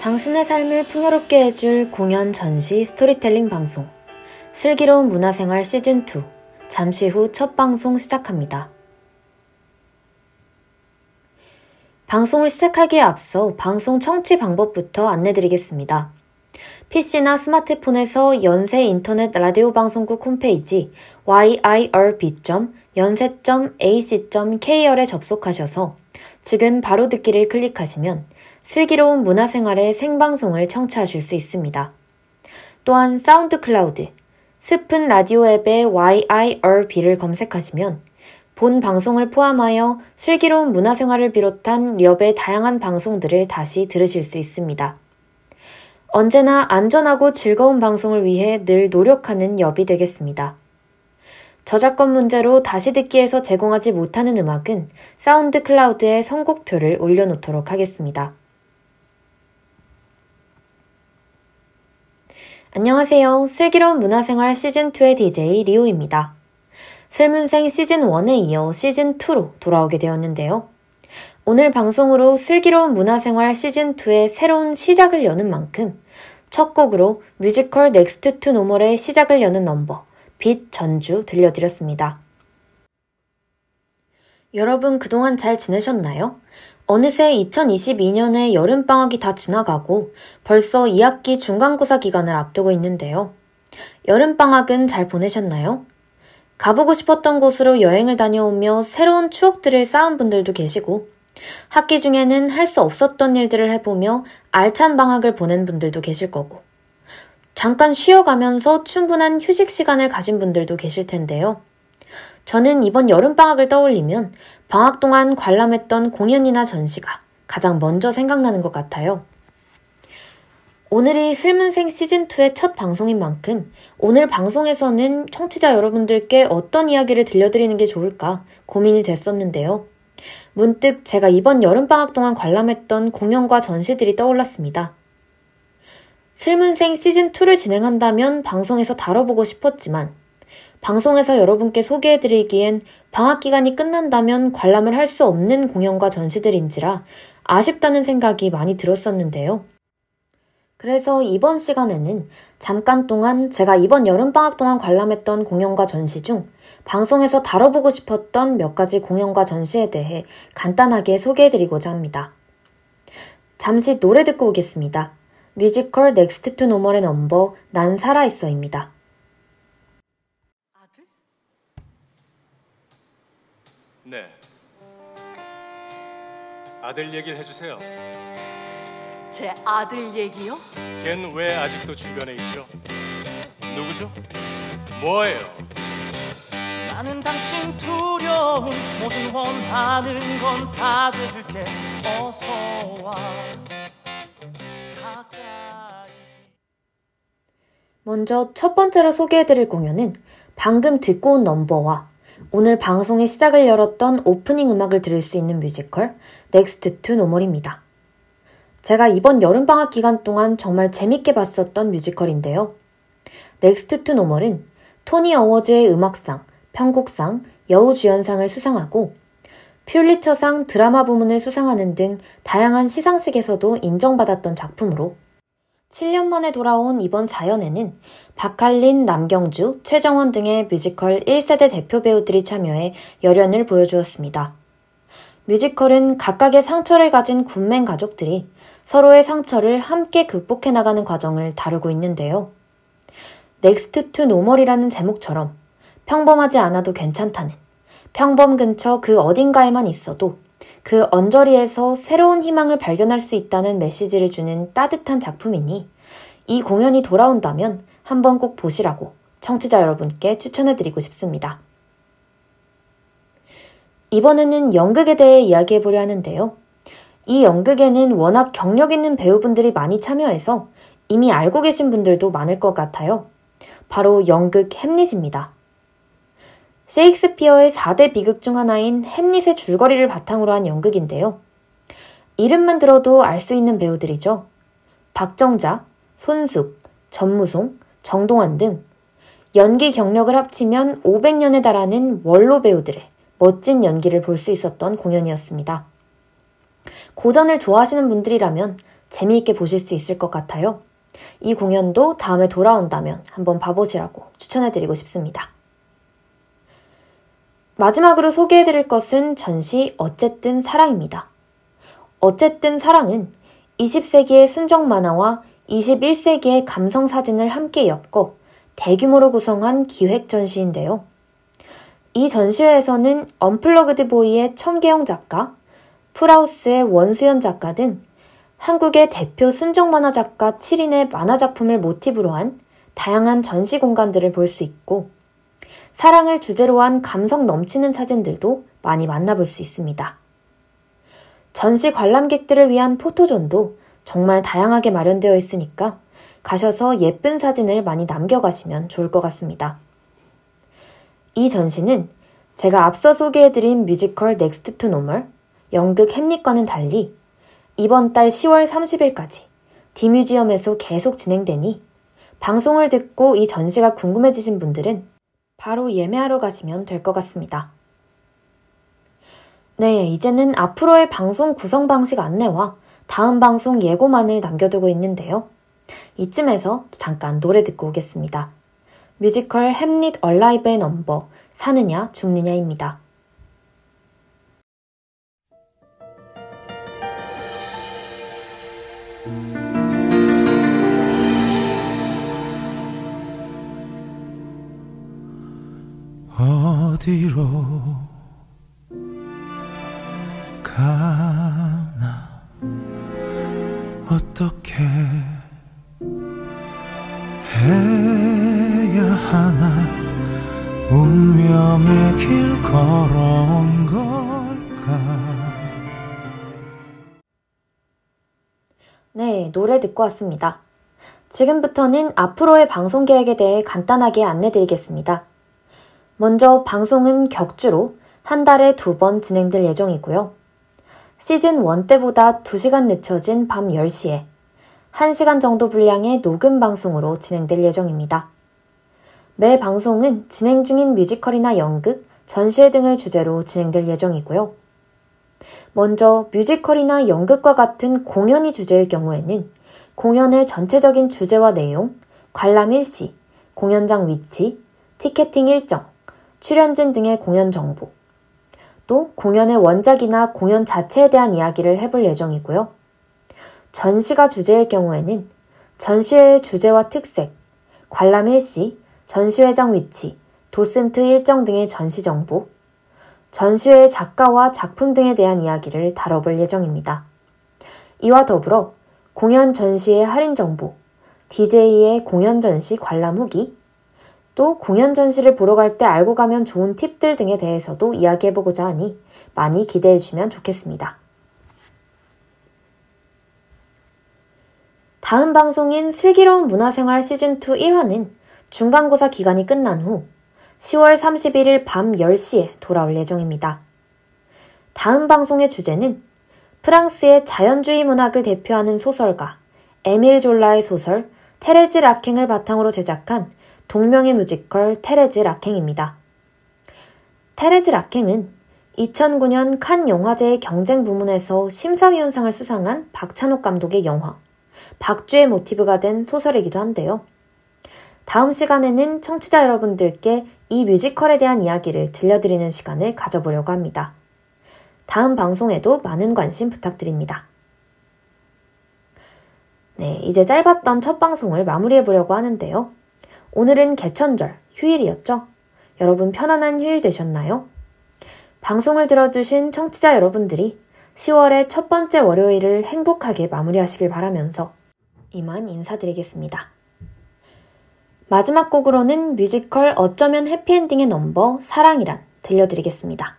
당신의 삶을 풍요롭게 해줄 공연 전시 스토리텔링 방송 슬기로운 문화생활 시즌2 잠시 후 첫 방송 시작합니다. 방송을 시작하기에 앞서 방송 청취 방법부터 안내드리겠습니다. PC나 스마트폰에서 연세 인터넷 라디오 방송국 홈페이지 yirb.연세.ac.kr에 접속하셔서 지금 바로 듣기를 클릭하시면 슬기로운 문화생활의 생방송을 청취하실 수 있습니다. 또한 사운드 클라우드, 스푼 라디오 앱의 YIRB를 검색하시면 본 방송을 포함하여 슬기로운 문화생활을 비롯한 렵의 다양한 방송들을 다시 들으실 수 있습니다. 언제나 안전하고 즐거운 방송을 위해 늘 노력하는 엽이 되겠습니다. 저작권 문제로 다시 듣기에서 제공하지 못하는 음악은 사운드 클라우드에 선곡표를 올려놓도록 하겠습니다. 안녕하세요. 슬기로운 문화생활 시즌2의 DJ 리오입니다. 슬문생 시즌1에 이어 시즌2로 돌아오게 되었는데요. 오늘 방송으로 슬기로운 문화생활 시즌2의 새로운 시작을 여는 만큼 첫 곡으로 뮤지컬 Next to Normal의 시작을 여는 넘버 빛 전주 들려드렸습니다. 여러분 그동안 잘 지내셨나요? 어느새 2022년의 여름방학이 다 지나가고 벌써 2학기 중간고사 기간을 앞두고 있는데요. 여름방학은 잘 보내셨나요? 가보고 싶었던 곳으로 여행을 다녀오며 새로운 추억들을 쌓은 분들도 계시고, 학기 중에는 할 수 없었던 일들을 해보며 알찬 방학을 보낸 분들도 계실 거고, 잠깐 쉬어가면서 충분한 휴식 시간을 가진 분들도 계실 텐데요. 저는 이번 여름방학을 떠올리면 방학 동안 관람했던 공연이나 전시가 가장 먼저 생각나는 것 같아요. 오늘이 슬문생 시즌2의 첫 방송인 만큼 오늘 방송에서는 청취자 여러분들께 어떤 이야기를 들려드리는 게 좋을까 고민이 됐었는데요. 문득 제가 이번 여름방학 동안 관람했던 공연과 전시들이 떠올랐습니다. 슬문생 시즌2를 진행한다면 방송에서 다뤄보고 싶었지만 방송에서 여러분께 소개해드리기엔 방학 기간이 끝난다면 관람을 할 수 없는 공연과 전시들인지라 아쉽다는 생각이 많이 들었었는데요. 그래서 이번 시간에는 잠깐 동안 제가 이번 여름방학 동안 관람했던 공연과 전시 중 방송에서 다뤄보고 싶었던 몇 가지 공연과 전시에 대해 간단하게 소개해드리고자 합니다. 잠시 노래 듣고 오겠습니다. 뮤지컬 Next to Normal의 넘버 난 살아있어입니다. 아들? 네. 아들 얘기를 해주세요. 제 아들 얘기요? 걘 왜 아직도 주변에 있죠? 누구죠? 뭐예요? 나는 당신 두려운 모든 원하는 건 다 돼줄게 어서 와 가까이 먼저 첫 번째로 소개해드릴 공연은 방금 듣고 온 넘버와 오늘 방송의 시작을 열었던 오프닝 음악을 들을 수 있는 뮤지컬 Next to Normal입니다. 제가 이번 여름방학 기간 동안 정말 재밌게 봤었던 뮤지컬인데요. Next to Normal은 토니 어워즈의 음악상, 편곡상, 여우주연상을 수상하고 퓰리처상 드라마 부문을 수상하는 등 다양한 시상식에서도 인정받았던 작품으로 7년 만에 돌아온 이번 사연에는 박할린, 남경주, 최정원 등의 뮤지컬 1세대 대표 배우들이 참여해 열연을 보여주었습니다. 뮤지컬은 각각의 상처를 가진 군맨 가족들이 서로의 상처를 함께 극복해 나가는 과정을 다루고 있는데요. Next to Normal이라는 제목처럼 평범하지 않아도 괜찮다는 평범 근처 그 어딘가에만 있어도 그 언저리에서 새로운 희망을 발견할 수 있다는 메시지를 주는 따뜻한 작품이니 이 공연이 돌아온다면 한번 꼭 보시라고 청취자 여러분께 추천해드리고 싶습니다. 이번에는 연극에 대해 이야기해 보려 하는데요. 이 연극에는 워낙 경력 있는 배우분들이 많이 참여해서 이미 알고 계신 분들도 많을 것 같아요. 바로 연극 햄릿입니다. 셰익스피어의 4대 비극 중 하나인 햄릿의 줄거리를 바탕으로 한 연극인데요. 이름만 들어도 알 수 있는 배우들이죠. 박정자, 손숙, 전무송, 정동환 등 연기 경력을 합치면 500년에 달하는 원로 배우들의 멋진 연기를 볼 수 있었던 공연이었습니다. 고전을 좋아하시는 분들이라면 재미있게 보실 수 있을 것 같아요. 이 공연도 다음에 돌아온다면 한번 봐보시라고 추천해드리고 싶습니다. 마지막으로 소개해드릴 것은 전시 어쨌든 사랑입니다. 어쨌든 사랑은 20세기의 순정 만화와 21세기의 감성 사진을 함께 엮어 대규모로 구성한 기획 전시인데요. 이 전시회에서는 언플러그드 보이의 청계영 작가, 프라우스의 원수연 작가 등 한국의 대표 순정 만화 작가 7인의 만화 작품을 모티브로 한 다양한 전시 공간들을 볼 수 있고 사랑을 주제로 한 감성 넘치는 사진들도 많이 만나볼 수 있습니다. 전시 관람객들을 위한 포토존도 정말 다양하게 마련되어 있으니까 가셔서 예쁜 사진을 많이 남겨가시면 좋을 것 같습니다. 이 전시는 제가 앞서 소개해드린 뮤지컬 넥스트 투 노멀, 연극 햄릿과는 달리 이번 달 10월 30일까지 디뮤지엄에서 계속 진행되니 방송을 듣고 이 전시가 궁금해지신 분들은 바로 예매하러 가시면 될 것 같습니다. 네, 이제는 앞으로의 방송 구성 방식 안내와 다음 방송 예고만을 남겨두고 있는데요. 이쯤에서 잠깐 노래 듣고 오겠습니다. 뮤지컬 햄릿 얼라이브의 넘버 사느냐 죽느냐입니다. 어디로 가나 어떻게 해야 하나 운명의 길 걸어온 걸까 네, 노래 듣고 왔습니다. 지금부터는 앞으로의 방송 계획에 대해 간단하게 안내드리겠습니다. 먼저 방송은 격주로 한 달에 두 번 진행될 예정이고요. 시즌 1 때보다 2시간 늦춰진 밤 10시에 1시간 정도 분량의 녹음 방송으로 진행될 예정입니다. 매 방송은 진행 중인 뮤지컬이나 연극, 전시회 등을 주제로 진행될 예정이고요. 먼저 뮤지컬이나 연극과 같은 공연이 주제일 경우에는 공연의 전체적인 주제와 내용, 관람 일시, 공연장 위치, 티켓팅 일정, 출연진 등의 공연 정보, 또 공연의 원작이나 공연 자체에 대한 이야기를 해볼 예정이고요. 전시가 주제일 경우에는 전시회의 주제와 특색, 관람 일시, 전시회장 위치, 도슨트 일정 등의 전시 정보, 전시회의 작가와 작품 등에 대한 이야기를 다뤄볼 예정입니다. 이와 더불어 공연 전시의 할인 정보, DJ의 공연 전시 관람 후기, 또 공연 전시를 보러 갈 때 알고 가면 좋은 팁들 등에 대해서도 이야기해보고자 하니 많이 기대해 주시면 좋겠습니다. 다음 방송인 슬기로운 문화생활 시즌2 1화는 중간고사 기간이 끝난 후 10월 31일 밤 10시에 돌아올 예정입니다. 다음 방송의 주제는 프랑스의 자연주의 문학을 대표하는 소설가 에밀 졸라의 소설 테레즈 라캥을 바탕으로 제작한 동명의 뮤지컬 테레즈 라캥입니다. 테레즈 락행은 2009년 칸 영화제의 경쟁 부문에서 심사위원상을 수상한 박찬욱 감독의 영화 박쥐의 모티브가 된 소설이기도 한데요. 다음 시간에는 청취자 여러분들께 이 뮤지컬에 대한 이야기를 들려드리는 시간을 가져보려고 합니다. 다음 방송에도 많은 관심 부탁드립니다. 네, 이제 짧았던 첫 방송을 마무리해 보려고 하는데요. 오늘은 개천절, 휴일이었죠? 여러분 편안한 휴일 되셨나요? 방송을 들어주신 청취자 여러분들이 10월의 첫 번째 월요일을 행복하게 마무리하시길 바라면서 이만 인사드리겠습니다. 마지막 곡으로는 뮤지컬 어쩌면 해피엔딩의 넘버 사랑이란 들려드리겠습니다.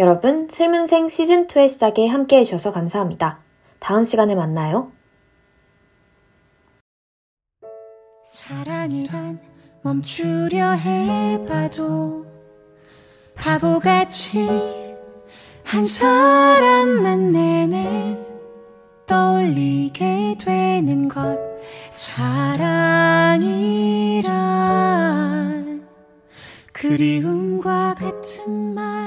여러분, 슬문생 시즌2의 시작에 함께 해주셔서 감사합니다. 다음 시간에 만나요. 사랑이란 멈추려 해봐도 바보같이 한 사람만 내내 떠올리게 되는 것 사랑이란 그리움과 같은 말